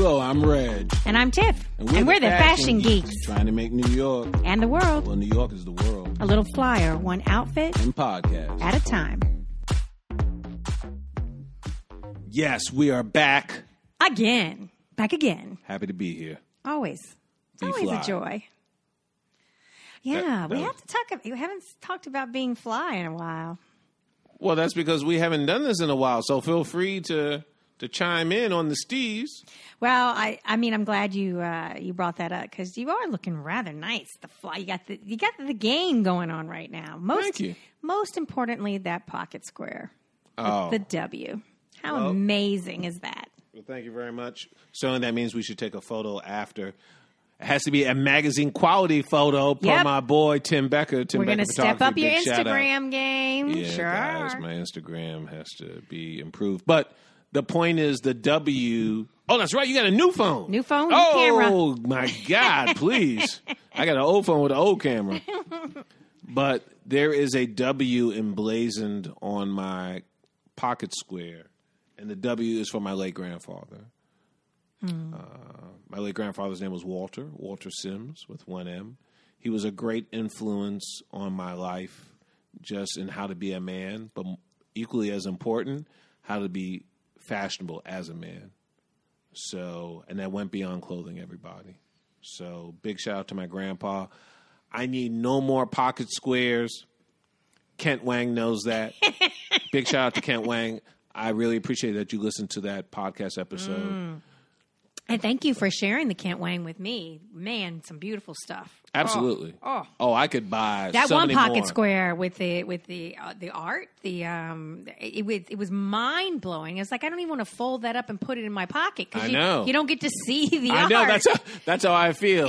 Hello, I'm Reg. And I'm Tiff. And we're, the, fashion, geeks. Trying to make New York. And the world. Well, New York is the world. A little flyer, one outfit And podcast. at a time. Yes, we are back. Again. Back again. Happy to be here. Always. It's Be always fly. a joy. Yeah, That- we have to talk. We haven't talked about being fly in a while. Well, that's because we haven't done this in a while. So feel free to to chime in on the steves. Well, I, I mean, I'm glad you uh, you brought that up because you are looking rather nice. The fly, you got the you got the game going on right now. Most, Thank you. Most importantly, that pocket square, Oh, the W. How Well- amazing is that? well, thank you very much. So that means we should take a photo after. It has to be a magazine quality photo per Yep. my boy Tim Becker. Tim We're going to step up your Big shout out. Instagram game. Yeah, sure. guys, my Instagram has to be improved. But the point is the W. Oh, that's right. You got a new phone. New phone, new Oh my God! Please, I got an old phone with an old camera. But there is a W emblazoned on my pocket square, and the W is for my late grandfather. Hmm. Uh, my late grandfather's name was Walter, Walter Sims with one M. He was a great influence on my life, just in how to be a man, but equally as important, how to be fashionable as a man. So, and that went beyond clothing everybody. So, big shout out to my grandpa. I need no more pocket squares. Kent Wang knows that. big shout out to Kent Wang. I really appreciate that you listened to that podcast episode. Mm. And thank you for sharing the Kent Wang with me. Man, some beautiful stuff. Absolutely. Oh. Oh, I could buy That so one many pocket more. square with the with the uh, the art, the um, it, was it was mind blowing. It's like I don't even want to fold that up and put it in my pocket because you, know. you don't get to see the I art. know that's how, that's how I feel.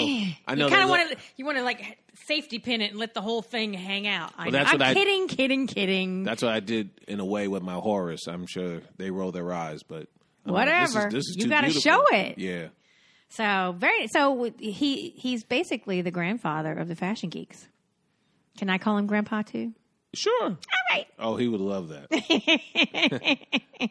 I know. you kind of want to you want to like safety pin it and let the whole thing hang out. I Well, know. that's I'm what I- kidding, kidding, kidding. That's what I did in a way with my Horus. I'm sure they roll their eyes, but I'm this is- Whatever. this is You gotta show it. Yeah. So very so he he's basically the grandfather of the fashion geeks. Can I call him grandpa too? Sure. All right. Oh, he would love that.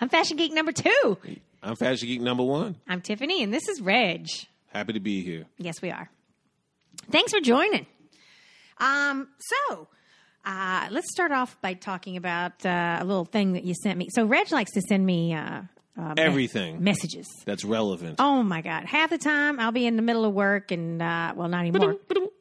I'm fashion geek number two. I'm Fashion Geek number one. I'm Tiffany, and this is Reg. Happy to be here. Yes, we are. Thanks for joining. Um, so uh, let's start off by talking about uh, a little thing that you sent me. So Reg likes to send me uh, uh, me- Everything messages. that's relevant. Oh my god! Half the time I'll be in the middle of work, and uh, well, not anymore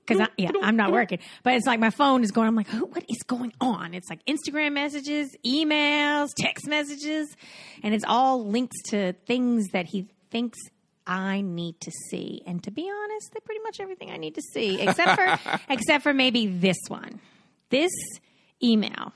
because yeah, I'm not working. But it's like my phone is going. I'm like, what is going on? It's like Instagram messages, emails, text messages, and it's all links to things that he thinks I need to see. And to be honest, they're pretty much everything I need to see, except for except for maybe this one. This email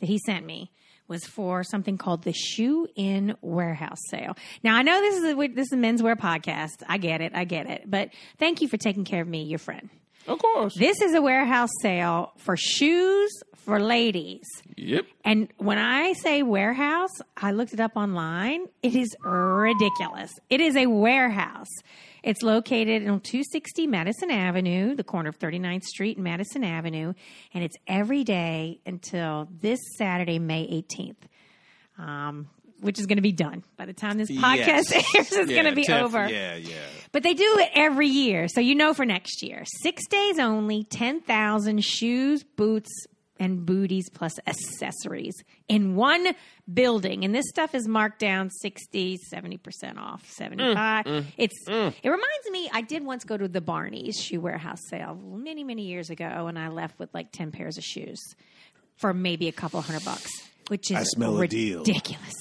that he sent me was for something called the Shoe In Warehouse Sale. Now I know this is a this is a menswear podcast. I get it, I get it. But thank you for taking care of me, your friend. Of course. This is a warehouse sale for shoes for ladies. Yep. And when I say warehouse, I looked it up online. It is ridiculous. It is a warehouse. It's located on 260 Madison Avenue, the corner of 39th Street and Madison Avenue, and it's every day until this Saturday, May 18th, um, which is going to be done by the time this podcast Yes. airs. It's Yeah, going to be Tiff, over. Yeah, yeah. But they do it every year. So you know for next year. Six days only, 10,000 shoes, boots, and booties plus accessories in one building. And this stuff is marked down 60, 70% off, 75. Mm, mm, it's mm. it reminds me I did once go to the Barney's shoe warehouse sale many, many years ago and I left with like 10 pairs of shoes for maybe a couple hundred bucks, which is I smell a deal. ridiculous.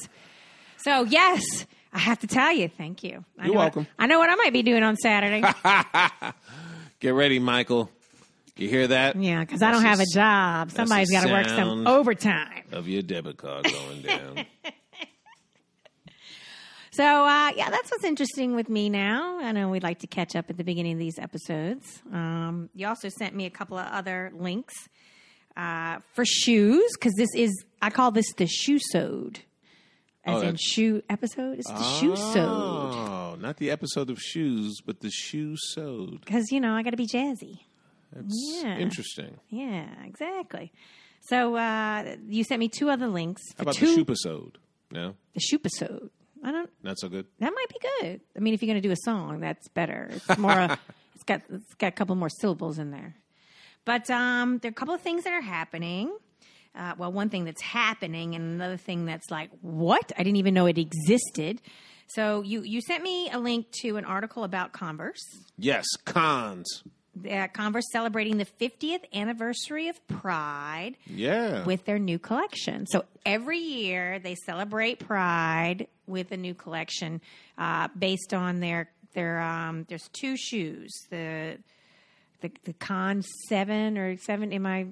So yes, I have to tell you, thank you. I You're know what- welcome. I know what I might be doing on Saturday. Get ready, Michael. You hear that? yeah, because I don't have a job. Somebody's got to work some overtime. Of your debit card going down. So uh, yeah, that's what's interesting with me now. I know we'd like to catch up at the beginning of these episodes. Um, you also sent me a couple of other links uh, for shoes because this is I call this the shoe sewed. As Oh, in shoe episode, it's the shoe sewed Oh, not the episode of shoes, but the shoe sewed. because you know I got to be jazzy. That's Yeah. interesting. Yeah, exactly. So uh, you sent me two other links How about two the shoe sewed? No. the shoe episode. I don't. Not so good. That might be good. I mean, if you're going to do a song, that's better. It's more. a, it's got it's got a couple more syllables in there. But um, there are a couple of things that are happening. Uh, well, one thing that's happening, and another thing that's like, what? I didn't even know it existed. So you you sent me a link to an article about Converse. Yes, cons. Uh, Converse celebrating the 50th anniversary of Pride Yeah. with their new collection. So every year they celebrate Pride with a new collection uh, based on their their. Um, there's two shoes. The the the Con Seven or Seven. Am I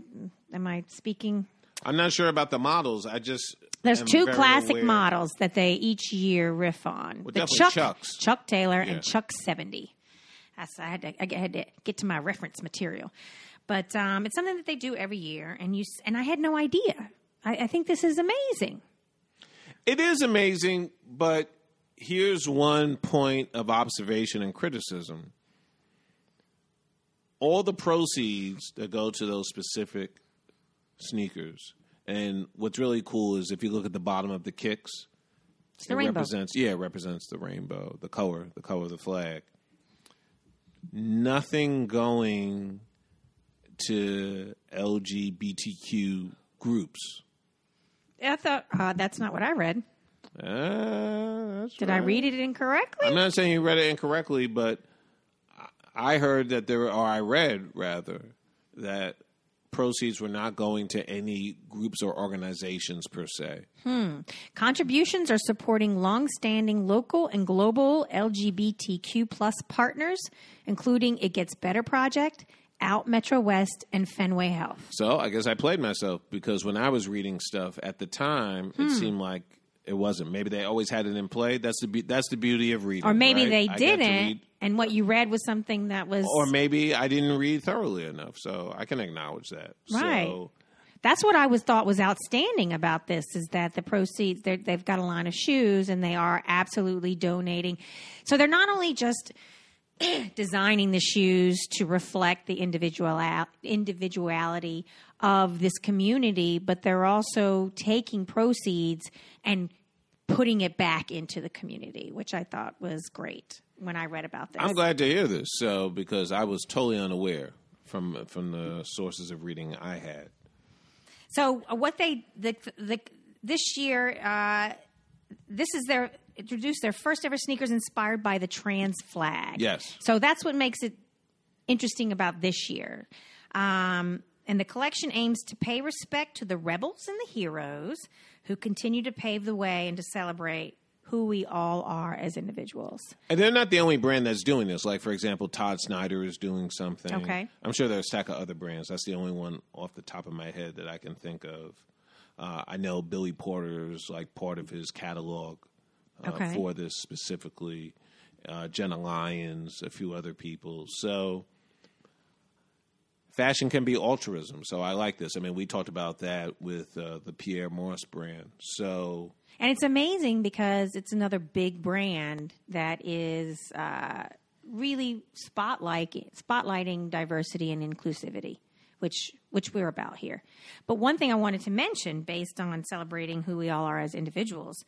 am I speaking? I'm not sure about the models. I just There's two classic aware. models that they each year riff on. Well, the Chuck Chucks. Chuck Taylor Yeah. and Chuck 70. I had to I had to get to my reference material, but um, it's something that they do every year, and you and I had no idea. I, I think this is amazing. It is amazing, but here's one point of observation and criticism. All the proceeds that go to those specific sneakers, and what's really cool is if you look at the bottom of the kicks, it rainbow. represents yeah, it represents the rainbow, the color, the color of the flag. Nothing going to LGBTQ groups. I thought uh, that's not what I read. Uh, Did I read it incorrectly? I'm not saying you read it incorrectly, but I heard that there, or I read rather, that proceeds were not going to any groups or organizations per se. Hmm. Contributions are supporting longstanding local and global LGBTQ plus partners, including It Gets Better Project, Out Metro West, and Fenway Health. So I guess I played myself because when I was reading stuff at the time, it hmm. seemed like it wasn't. Maybe they always had it in play. That's the be- that's the beauty of reading. Or maybe right? they I got to didn't, and what you read was something that was. or maybe I didn't read thoroughly enough. So I can acknowledge that. Right. So, That's what I was thought was outstanding about this is that the proceeds they've got a line of shoes and they are absolutely donating. So they're not only just designing the shoes to reflect the individual individuality of this community, but they're also taking proceeds and putting it back into the community, which I thought was great when I read about this. I'm glad to hear this. So because I was totally unaware from from the sources of reading I had. So uh, what they the, the this year uh, this is their introduced their first ever sneakers inspired by the trans flag. Yes. So that's what makes it interesting about this year. Um, and the collection aims to pay respect to the rebels and the heroes who continue to pave the way and to celebrate who we all are as individuals. And they're not the only brand that's doing this. Like for example, Todd Snyder is doing something. Okay. I'm sure there are a stack of other brands. That's the only one off the top of my head that I can think of. Uh, I know Billy Porter's like part of his catalog uh, Okay. for this specifically. Uh, Jenna Lyons, a few other people. So fashion can be altruism. So I like this. I mean, we talked about that with uh, the Pierre Morris brand. So And it's amazing because it's another big brand that is uh, really spotlight, spotlighting diversity and inclusivity, which which we're about here. But one thing I wanted to mention, based on celebrating who we all are as individuals,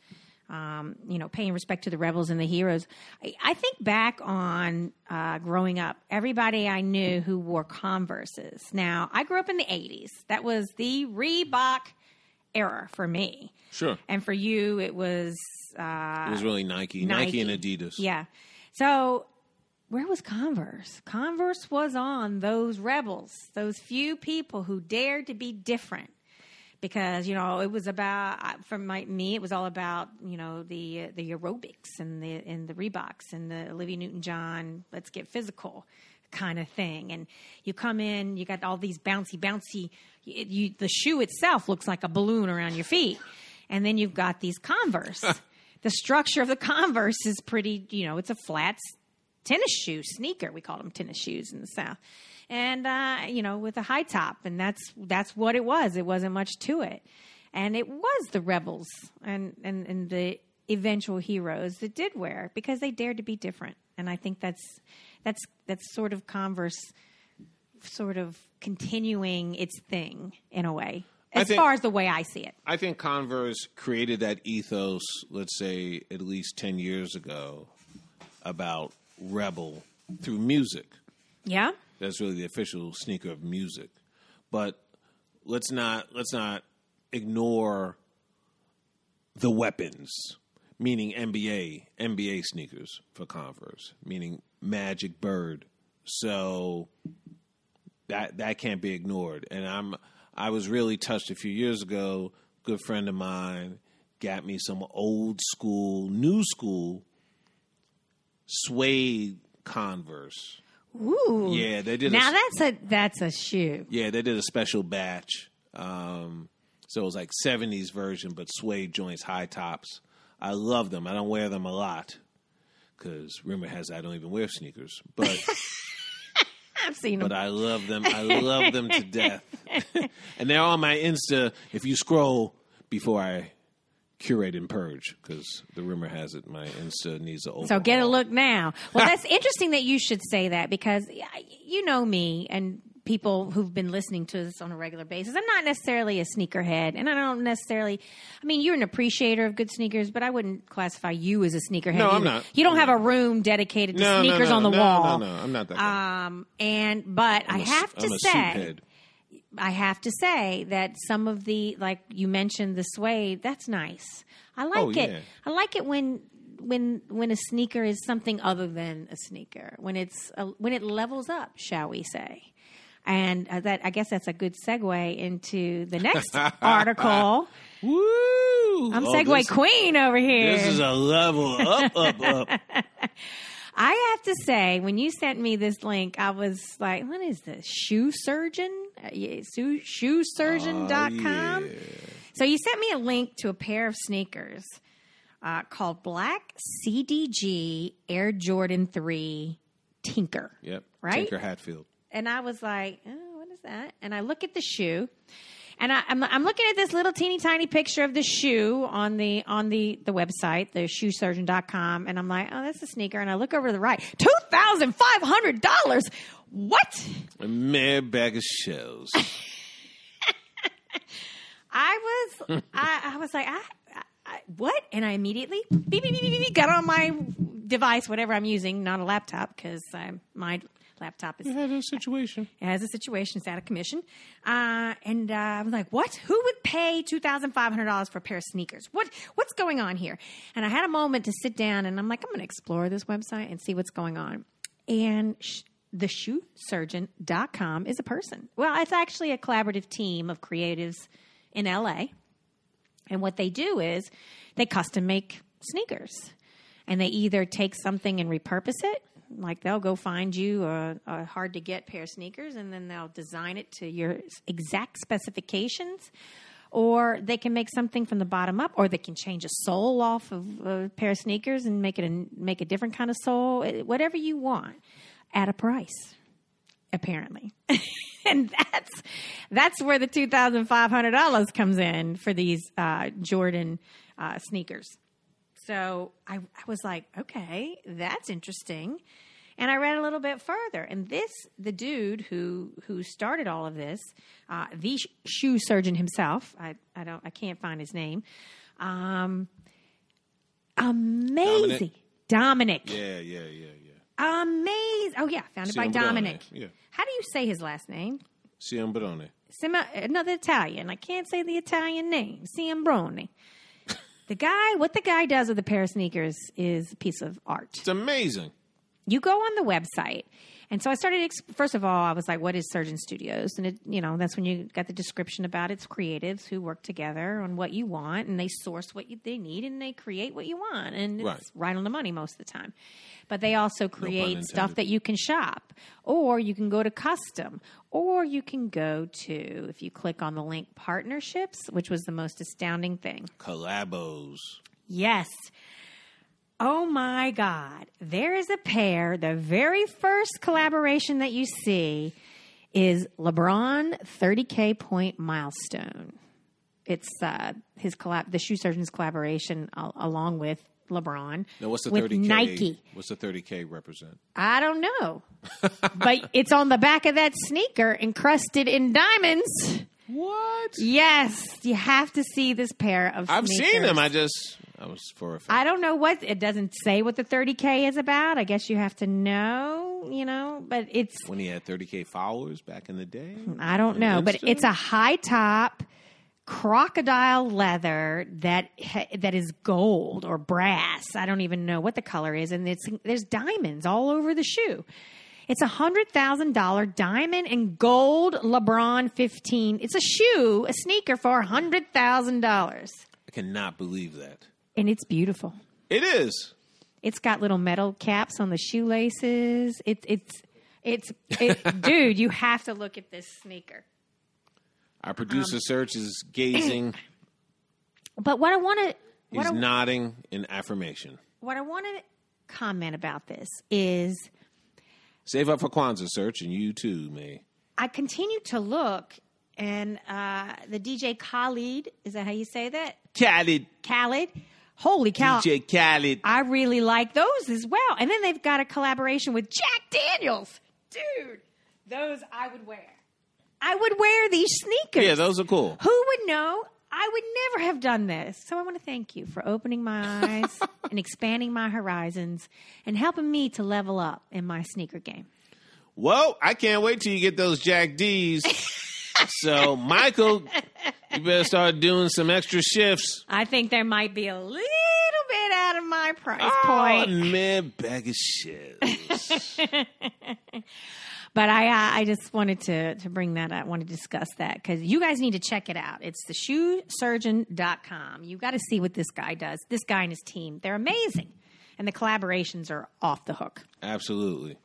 um, you know, paying respect to the rebels and the heroes. I, I think back on uh, growing up, everybody I knew who wore Converses. Now, I grew up in the '80s. That was the Reebok era for me. sure, And for you, it was uh, it was really Nike, Nike, and Adidas. Yeah. So where was Converse? Converse was on those rebels, those few people who dared to be different. Because you know it was about for my, me, it was all about you know the the aerobics and the and the Reeboks and the Olivia Newton John. Let's get physical kind of thing. And you come in, you got all these bouncy, bouncy. You, you, the shoe itself looks like a balloon around your feet, and then you've got these Converse. the structure of the Converse is pretty. You know, it's a flat tennis shoe sneaker. We call them tennis shoes in the South, and uh, you know, with a high top, and that's that's what it was. It wasn't much to it, and it was the rebels and and and the eventual heroes that did wear because they dared to be different. And I think that's that's that's sort of Converse, sort of continuing its thing in a way. as think- far as the way I see it. I think Converse created that ethos, let's say at least 10 years ago, about Rebel through music. Yeah. That's really the official sneaker of music. But let's not let's not ignore the weapons, meaning NBA, NBA sneakers for Converse, meaning Magic Bird. So that that can't be ignored. And I'm I was really touched a few years ago. Good friend of mine got me some old school, new school suede Converse. Ooh. Yeah, they did. Now a, that's a that's a shoe. yeah, they did a special batch. Um, so it was like '70s version, but suede joints, high tops. I love them. I don't wear them a lot because rumor has I don't even wear sneakers, but I've seen them. but I love them. I love them to death. and they're on my Insta. If you scroll before I curate and purge, because the rumor has it my Insta needs a So get a look now. Well, that's interesting that you should say that because you know me and people who've been listening to this on a regular basis. I'm not necessarily a sneakerhead, and I don't necessarily. I mean, you're an appreciator of good sneakers, but I wouldn't classify you as a sneakerhead. No, I'm not. You don't I'm have a room dedicated to No, no, sneakers no, on the no, wall. No, no, I'm not that. guy. Um, and but I I'm a- have to I'm say, I have to say that some of the like you mentioned the suede, that's nice. I like Oh, it. yeah. I like it when when when a sneaker is something other than a sneaker. When it's a, when it levels up, shall we say? And uh, that I guess that's a good segue into the next article. Woo! I'm Oh, segue this- Queen over here. This is a level up, up, up. I have to say, when you sent me this link, I was like, what is this? Shoe Surgeon? Shoesurgeon.com? Oh, yeah. So you sent me a link to a pair of sneakers uh, called Black CDG Air Jordan 3 Tinker. Yep. Right? Tinker Hatfield. And I was like, oh, what is that? And I look at the shoe. And I, I'm, I'm looking at this little teeny tiny picture of the shoe on the on the, the website, the shoesurgeon.com, and I'm like, oh, that's a sneaker. And I look over to the right, two thousand five hundred dollars. What? A mere bag of shells. I was, I, I was like, I, I, what? And I immediately beep, beep, beep, beep, beep, got on my device, whatever I'm using, not a laptop, because my laptop is You had a situation. it has a situation, it's out of commission. Uh, and uh, I was like, what? Who would pay $2,500 for a pair of sneakers? What What's going on here? And I had a moment to sit down and I'm like, I'm going to explore this website and see what's going on. And sh- the shoesurgeon.com is a person. Well, it's actually a collaborative team of creatives in LA. And what they do is they custom make sneakers. And they either take something and repurpose it, like they'll go find you a, a hard to get pair of sneakers and then they'll design it to your exact specifications. Or they can make something from the bottom up, or they can change a sole off of a pair of sneakers and make it a, make a different kind of sole. Eh, Whatever you want, at a price apparently. and that's that's where the two thousand five hundred dollars comes in for these uh, Jordan uh, sneakers. So I, I was like, okay, that's interesting. And I read a little bit further, and this the dude who who started all of this, uh, the sh- shoe surgeon himself. I, I don't I can't find his name. Um, amazing, Dominic. Yeah, yeah, yeah, yeah. Amazing. Oh yeah, founded by Dominic. yeah. How do you say his last name? Ciambrone. Sima, another Italian. I can't say the Italian name. Ciambrone. the guy, what the guy does with a pair of sneakers is a piece of art. It's amazing. You go on the website, and so I started. First of all, I was like, "What is Surgeon Studios?" And it, you know, that's when you got the description about it's creatives who work together on what you want, and they source what you, they need, and they create what you want, and it's Right. right on the money most of the time. But they also create stuff that you can shop, or you can go to custom, or you can go to if you click on the link partnerships, which was the most astounding thing. Collabos. Yes. Oh my God. There is a pair. The very first collaboration that you see is LeBron 30K point milestone. It's uh, his collab, the shoe surgeon's collaboration al- along with LeBron. Now, what's the with 30K? Nike. What's the 30K represent? I don't know. but it's on the back of that sneaker encrusted in diamonds. What? Yes, you have to see this pair of I've sneakers. seen them. I just I was for a fact. I don't know what it doesn't say what the 30k is about. I guess you have to know, you know, but it's when he had 30k followers back in the day. I don't know, but it's a high top crocodile leather that that is gold or brass. I don't even know what the color is, and it's there's diamonds all over the shoe. It's a hundred thousand dollar diamond and gold LeBron fifteen. It's a shoe, a sneaker for a hundred thousand dollars, I cannot believe that. And it's beautiful. It is. It's got little metal caps on the shoelaces. It's it's it's it, dude. You have to look at this sneaker. Our Um, producer search is gazing. But what I want to He's I, nodding in affirmation. what I want to comment about this is Save up for Kwanzaa search, and you too may. I continue to look, and uh, the DJ Khalid is that how you say that? Khaled, Khalid, holy cow! DJ Khaled. I really like those as well. And then they've got a collaboration with Jack Daniels, dude. Those I would wear. I would wear these sneakers. Yeah, those are cool. Who would know? I would never have done this. So I want to thank you for opening my eyes and expanding my horizons and helping me to level up in my sneaker game. Well, I can't wait till you get those Jack D's. so, Michael, you better start doing some extra shifts. I think there might be a little bit out of my price Oh, point. man, bag of shit. But I, uh, I just wanted to, to bring that up. I want to discuss that because you guys need to check it out. It's the shoesurgeon.com. You got to see what this guy does. This guy and his team, they're amazing. And the collaborations are off the hook. Absolutely.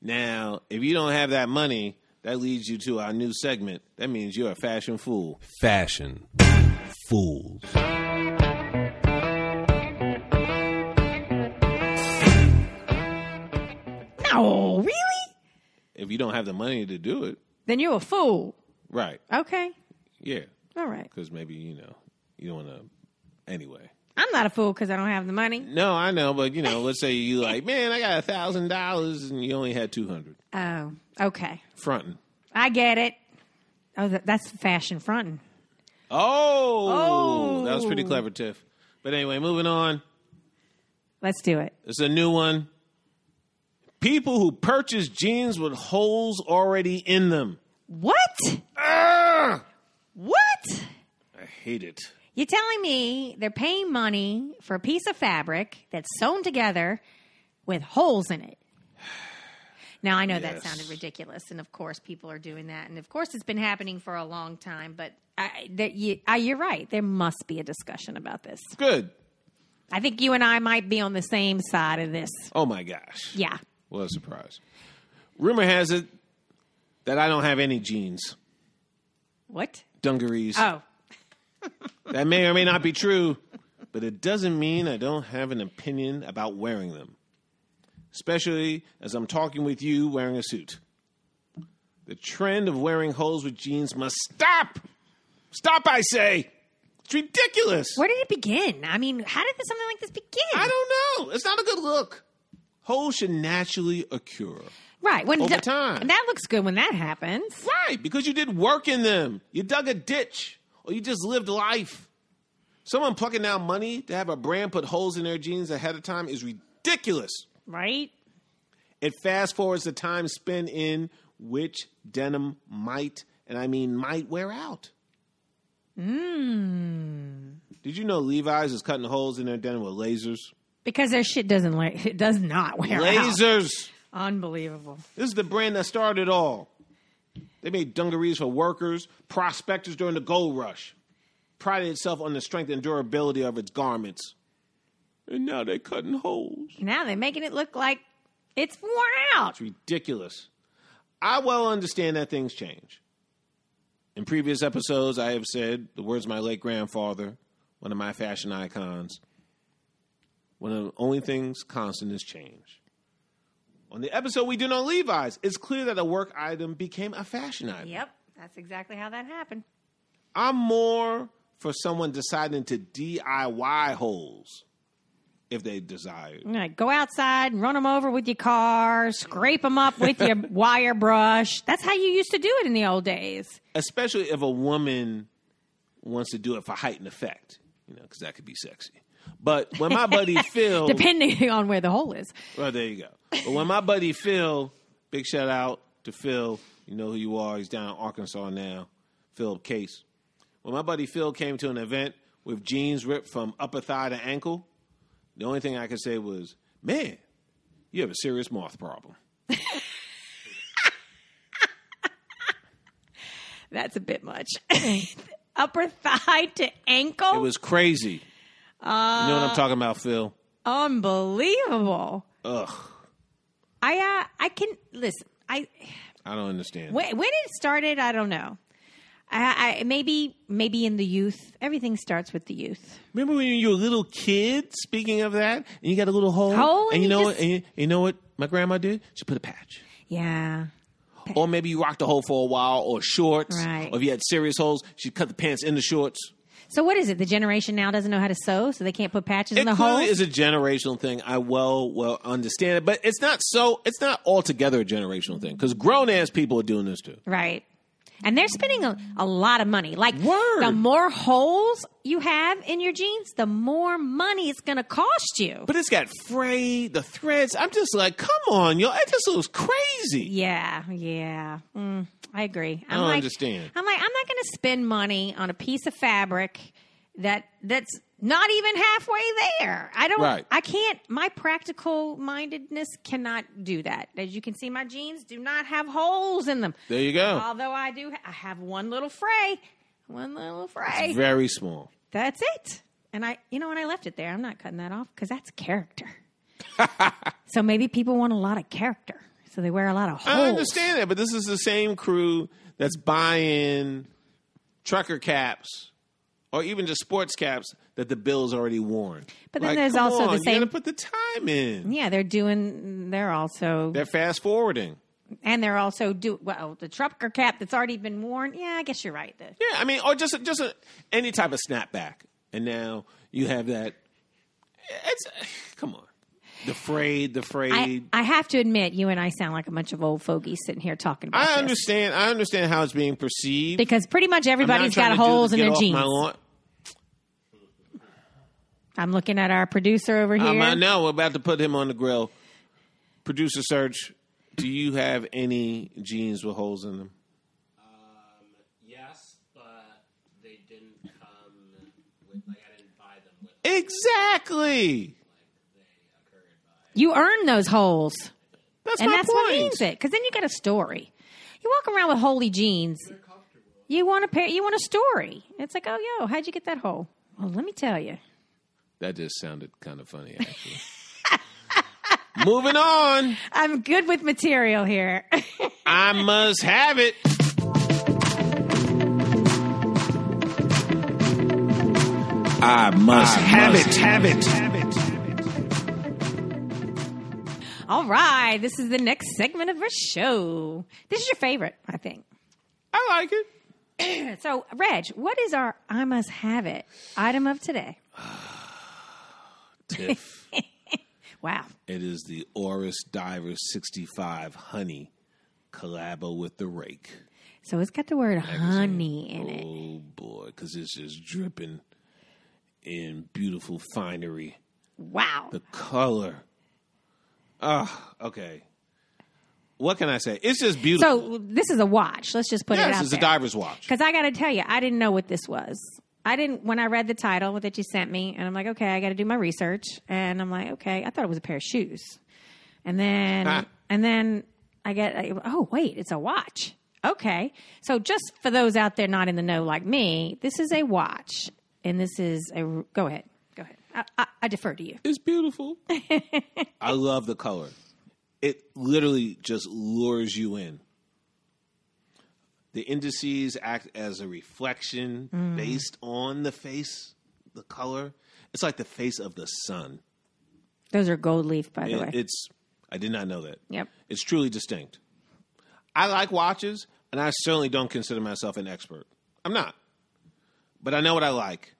Now, if you don't have that money, that leads you to our new segment. That means you're a fashion fool. Fashion fools. No, really? If you don't have the money to do it, Then you're a fool. right? Okay. Yeah, All right. because maybe you know you don't want to. Anyway, I'm not a fool because I don't have the money. no, I know, but you know, let's say you like, man, I got a thousand dollars and you only had two hundred. Oh, okay. fronting. I get it. Oh, that's fashion fronting. Oh, oh, that was pretty Oh. clever, Tiff. But anyway, moving on. Let's do it. It's a new one. People who purchase jeans with holes already in them. What? Ah! What? I hate it. You're telling me they're paying money for a piece of fabric that's sewn together with holes in it. Now, I know that sounded ridiculous, and of course, people are doing that, and of course, it's been happening for a long time. But I, that you, I, you're right; there must be a discussion about this. Good. I think you and I might be on the same side of this. Oh my gosh. Yeah. What a surprise. Rumor has it that I don't have any jeans, What? dungarees. Oh, That may or may not be true, but it doesn't mean I don't have an opinion about wearing them. Especially as I'm talking with you wearing a suit. The trend of wearing holes with jeans must stop. Stop, I say. It's ridiculous. where did it begin? I mean, how did this, something like this begin? I don't know. It's not a good look. Holes should naturally occur. right when Over th- time. that looks good when that happens. Right, because you did work in them. You dug a ditch, or you just lived life. Someone plucking out money to have a brand put holes in their jeans ahead of time is ridiculous. Right? It fast forwards the time spent in which denim might, and I mean might, wear out. Hmm. Did you know Levi's is cutting holes in their denim with lasers? Because their shit doesn't like it does not wear out. Lasers! Unbelievable. This is the brand that started all. They made dungarees for workers, prospectors during the gold rush. Prided itself on the strength and durability of its garments. And now they're cutting holes. Now they're making it look like it's worn out. It's ridiculous. I well understand that things change. In previous episodes, I have said the words of my late grandfather, one of my fashion icons. One of the only things constant is change. On the episode we did on Levi's, it's clear that a work item became a fashion item. Yep, that's exactly how that happened. I'm more for someone deciding to DIY holes if they desire. Right, go outside, and run them over with your car, scrape them up with your wire brush. That's how you used to do it in the old days. Especially if a woman wants to do it for height and effect, you know, because that could be sexy. But when my buddy Phil, Depending on where the hole is. well, there you go. But when my buddy Phil, big shout out to Phil, you know who you are. He's down in Arkansas now. Phil Case. When my buddy Phil came to an event with jeans ripped from upper thigh to ankle, the only thing I could say was, "Man, you have a serious moth problem." That's a bit much. Upper thigh to ankle? It was crazy. Uh, you know what I'm talking about, Phil? unbelievable. Ugh, I uh, I can listen. I I don't understand. when, when it started, I don't know. I, I maybe maybe in the youth, everything starts with the youth. Remember when you were a little kid? Speaking of that, and you got a little hole, Hole, and you and know you what? just- And you, you know what my grandma did? She put a patch. Yeah, Or maybe you rocked a hole for a while, or shorts. Right. Or if you had serious holes, she cut the pants in the shorts. So what is it? The generation now doesn't know how to sew, so they can't put patches It in the holes. is a generational thing. I well well understand it, but it's not so. It's not altogether a generational thing because grown ass people are doing this too. Right. And they're spending a, a lot of money. Like Word. the more holes you have in your jeans, the more money it's going to cost you. But it's got fray the threads. I'm just like, come on, yo, it just looks crazy. yeah, yeah. Mm, I agree. I'm don't like, understand. I'm like, I'm not going to spend money on a piece of fabric that that's not even halfway there. I don't. Right. I can't. My practical mindedness cannot do that. As you can see, my jeans do not have holes in them. There you go. Although I do, I have one little fray, one little fray. Very small. That's it. And I, you know, when I left it there, I'm not cutting that off because that's character. so maybe people want a lot of character, so they wear a lot of holes. I understand that, but this is the same crew that's buying trucker caps or even just sports caps that the Bills already worn. But then Like, there's also the on, same- You got to put the time in. Yeah, they're doing. They're also, They're fast forwarding. and they're also do well the trucker cap that's already been worn. Yeah, I guess you're right. The, Yeah, I mean, or just just a, any type of snapback, and now you have that. It's come on, the frayed, the I, frayed. I have to admit, you and I sound like a bunch of old fogies sitting here talking about I, this. understand. I understand how it's being perceived. because pretty much I'm not everybody's trying got holes in their jeans. My lawn. I'm looking at our producer over here. Um, I know we're about to put him on the grill. Producer search. Do you have any jeans with holes in them? Um, yes, but they didn't come with like I didn't buy them with Exactly. like they occurred by. You earn those holes. That's and my that's point. what means it. Because then you get a story. You walk around with holy jeans. You want a pair. You want a story. It's like, oh, yo, how'd you get that hole? Well, let me tell you. That just sounded kind of funny, actually. Moving on. I'm good with material here. I must have it. I must have it. Have it. Have it. All right, this is the next segment of our show. This is your favorite, I think. I like it. So, Reg, what is our I must have it item of today? Tiff. Wow. it is the Oris Diver 65 Honey collabo with the Rake. So it's got the word honey in it. Oh boy, because it's just dripping in beautiful finery. Wow. The color. Ah, okay. What can I say? It's just beautiful. So this is a watch. Let's just put it yes, out it's there. a diver's watch. Because I got to tell you, I didn't know what this was. I didn't when I read the title that you sent me, and I'm like, okay, I got to do my research, and I'm like, okay, I thought it was a pair of shoes, and then Ah. and then I get, oh wait, it's a watch. Okay, so just for those out there not in the know like me, this is a watch, and this is a. Go ahead. I, I, I defer to you. It's beautiful. I love the color. It literally just lures you in. The indices act as a reflection Mm. based on the face, the color. It's like the face of the sun. Those are gold leaf, by the It- way. it's I did not know that. Yep. It's truly distinct. I like watches, and I certainly don't consider myself an expert. I'm not. But I know what I like.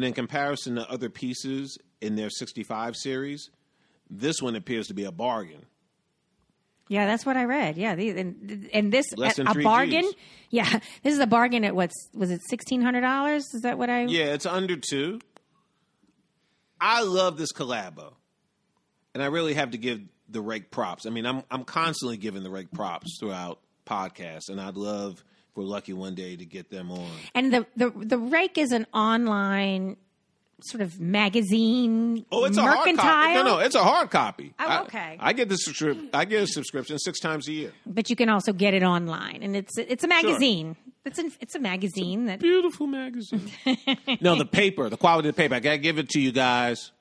And in comparison to other pieces in their 65 series. This one appears to be a bargain. Yeah, that's what I read. Yeah, the, and, and this a bargain. Gs. Yeah, this is a bargain at what's was it sixteen hundred dollars? Is that what I? Yeah, it's under two. I love this collabo, and I really have to give the rake props. I mean, I'm I'm constantly giving the rake props throughout podcasts, and I'd love we're lucky one day to get them on. And the the the Rake is an online sort of magazine. Oh, it's a mercantile. hard copy. No, no, it's a hard copy. Oh, okay. I, get the subscrip- I get a subscription six times a year. But you can also get it online, and it's it's a magazine. It's an it's a magazine that Beautiful magazine. no, the paper, the quality of the paper. I gotta give it to you guys.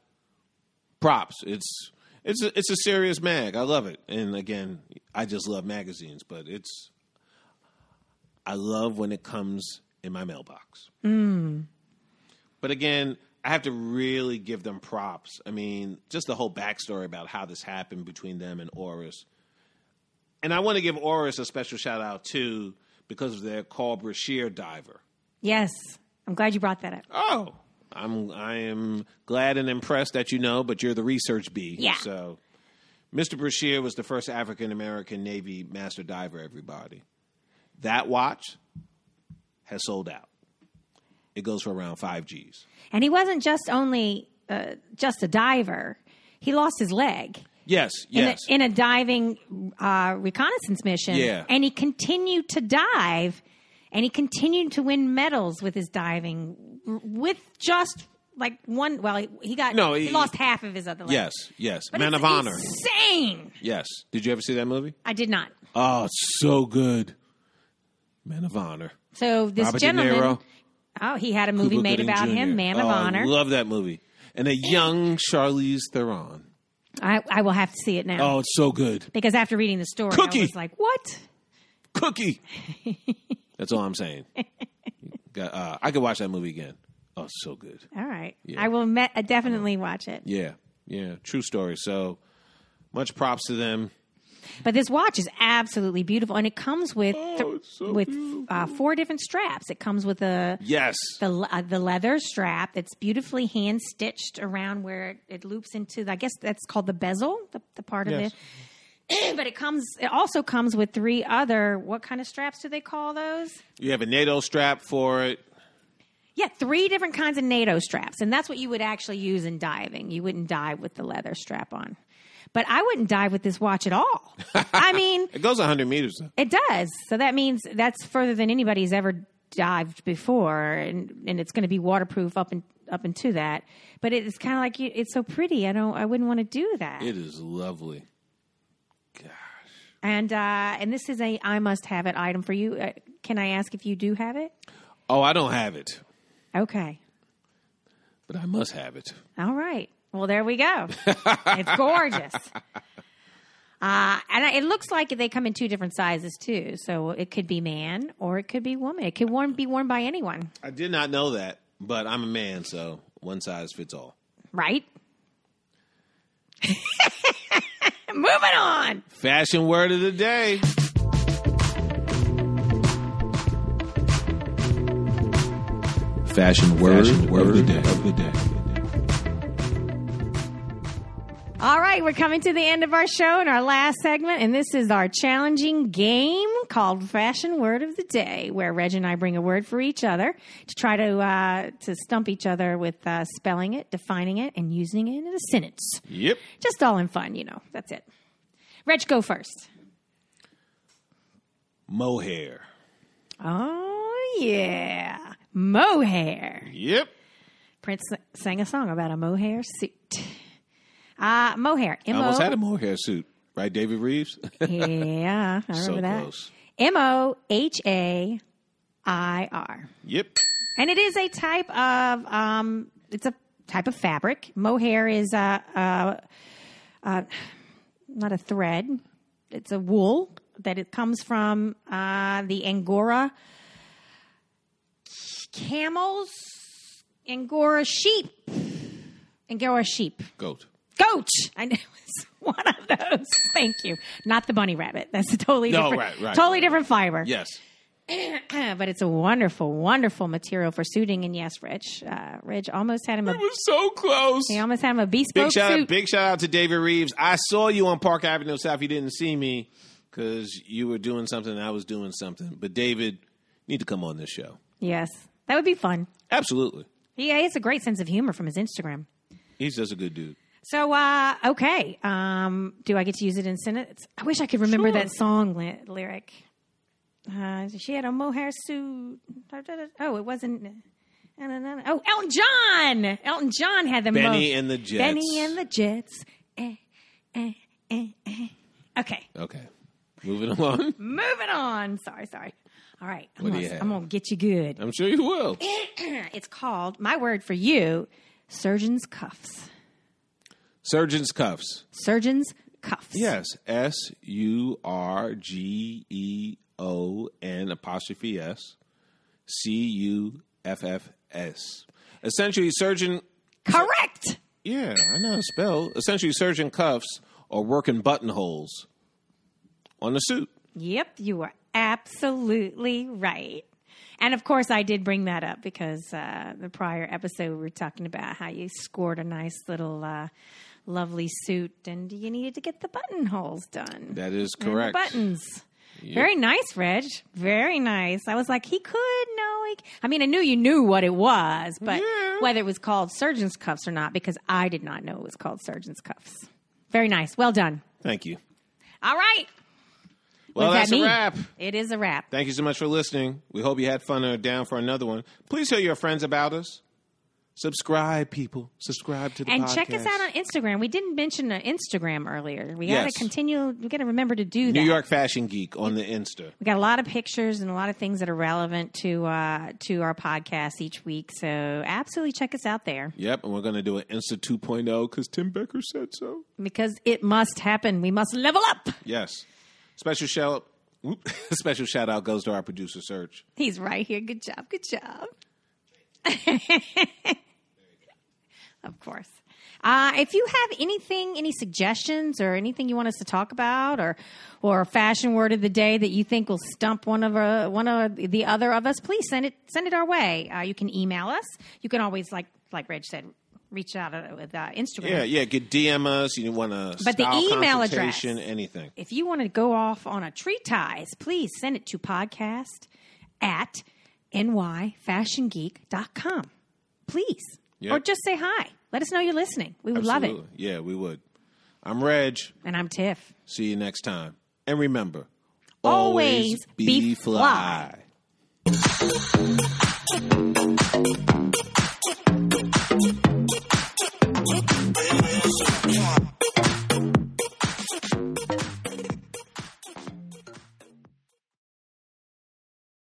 Props. It's it's a, it's a serious mag. I love it. And again, I just love magazines, but it's I love when it comes in my mailbox. Mm. But again, I have to really give them props. I mean, just the whole backstory about how this happened between them and Oris. And I want to give Oris a special shout out too because of their Carl Brashear diver. yes. I'm glad you brought that up. Oh, I'm I am glad and impressed that you know, but you're the research bee. Yeah. So, Mr. Brashear was the first African American Navy master diver. Everybody, that watch has sold out. It goes for around five G's. And he wasn't just only uh, just a diver; he lost his leg. Yes, in, yes. a, in a diving uh, reconnaissance mission. Yeah. And he continued to dive and he continued to win medals with his diving with just like one. Well, he, he got, No, he, he- lost half of his other leg. yes, yes. But Man of honor. Insane. Yes. Did you ever see that movie? I did not. Oh, it's so good. Man of honor. So this Robert gentleman. Oh, he had a movie Cuba made Gooding about Jr. him, Man of Oh, Honor. I love that movie. And a young Charlize Theron. I, I will have to see it now Oh, it's so good. because after reading the story, Cookie. I was like, "What?" Cookie. That's all I'm saying. Got- uh, I could watch that movie again. Oh, it's so good. All right, Yeah. I will me- uh, definitely watch it. Yeah, yeah. True story. So much props to them. But this watch is absolutely beautiful, and it comes with Oh, it's so with uh, four different straps. It comes with a Yes. the uh, the leather strap that's beautifully hand stitched around where it, it loops into. The, I guess that's called the bezel, the, the part of it. but it comes. It also comes with three other. What kind of straps do they call those? You have a NATO strap for it. Yeah, three different kinds of NATO straps, and that's what you would actually use in diving. You wouldn't dive with the leather strap on, but I wouldn't dive with this watch at all. I mean, It goes 100 meters. though. It does. So that means that's further than anybody's ever dived before, and and it's going to be waterproof up and up into that. But it's kind of like you, it's so pretty. I don't. I wouldn't want to do that. It is lovely. Gosh. And uh, and this is a I must have it item for you. Uh, can I ask if you do have it? Oh, I don't have it, Okay. but I must have it. All right. Well, there we go. it's gorgeous. Uh, and it looks like they come in two different sizes too. So it could be man or it could be woman. It could worn, be worn by anyone, I did not know that, but I'm a man, so one size fits all. right? Moving on. Fashion word of the day. Fashion word, of the day. Of the day. All right, we're coming to the end of our show and our last segment, and this is our challenging game called Fashion Word of the Day, where Reg and I bring a word for each other to try to uh, to stump each other with uh, spelling it, defining it, and using it in a sentence. Yep. Just all in fun, you know. That's it. Reg, go first. Mohair. Oh yeah, mohair. Yep. Prince sang a song about a mohair suit. Uh, mohair. I M almost had a mohair suit, right, David Reeves? Yeah, I remember so that. close. M O H A I R. Yep. And it is a type of um it's a type of fabric. Mohair is uh uh, uh not a thread. It's a wool that it comes from uh the Angora camels, Angora sheep. Angora sheep. Goat. Goat. I know it's one of those. Thank you. Not the bunny rabbit. That's a totally No, different right, right, totally right. different fiber. Yes. but it's a wonderful, wonderful material for suiting. And yes, Rich, uh, Rich almost had him a It was so close. he almost had him a bespoke Big shout, suit. out, big shout out to David Reeves. I saw you on Park Avenue South. You didn't see me because you were doing something and I was doing something. But David, you need to come on this show. Yes, that would be fun. Absolutely. Yeah, He has a great sense of humor from his Instagram. He's just a good dude. So, uh, okay. Um, do I get to use it in sentence? I wish I could remember Sure. that song li- lyric. Uh, she had a mohair suit. Oh, it wasn't. Oh, Elton John. Elton John had the Benny and the Jets. Benny and the Jets. Eh, eh, eh, eh. Okay, Okay. Moving along. moving on. Sorry, sorry. All right, I'm What do gonna, you have? I'm gonna get you good. I'm sure you will. it's called my word for you, surgeon's cuffs. Surgeon's cuffs. Surgeon's cuffs. Yes. S U R G E O N apostrophe S C U F F S. Essentially, surgeon. Correct. Yeah, I know how to spell. Essentially, surgeon cuffs are working buttonholes on the suit. Yep, you are absolutely right. And of course, I did bring that up because uh, the prior episode we were talking about how you scored a nice little uh, lovely suit and you needed to get the buttonholes done. That is correct. buttons. Very nice, Reg. Very nice. I was like, he could no. He, I mean, I knew you knew what it was, but Yeah. whether it was called surgeon's cuffs or not, because I did not know it was called surgeon's cuffs. Very nice. Well done. Thank you. All right. Well, that's that a wrap. It is a wrap. Thank you so much for listening. We hope you had fun or down for another one. Please tell your friends about us. Subscribe, people. Subscribe to the And podcast. check us out on Instagram. We didn't mention uh, Instagram earlier. We got Yes. to continue. We got to remember to do that. New York Fashion Geek on the Insta. We got a lot of pictures and a lot of things that are relevant to uh, to our podcast each week. So absolutely check us out there Yep, and we're going to do an Insta 2.0 because Tim Becker said so. because it must happen. We must level up. Yes. Special shout whoop, special shout out goes to our producer Serge. He's right here. Good job. Good job. of course. Uh, if you have anything, any suggestions or anything you want us to talk about, or or fashion word of the day that you think will stump one of uh, one of the other of us, please send it send it our way. Uh, you can email us. You can always like like Reg said, reach out uh, with uh, Instagram. Yeah, yeah, get DM us. You want to, But the email address- anything. if you want to go off on a tree ties, please send it to podcast at nyfashiongeek.com. Please. Yep. Or just say hi. Let us know you're listening. We would love it. Yeah, we would. I'm Reg. And I'm Tiff. See you next time. And remember, Always be fly. fly.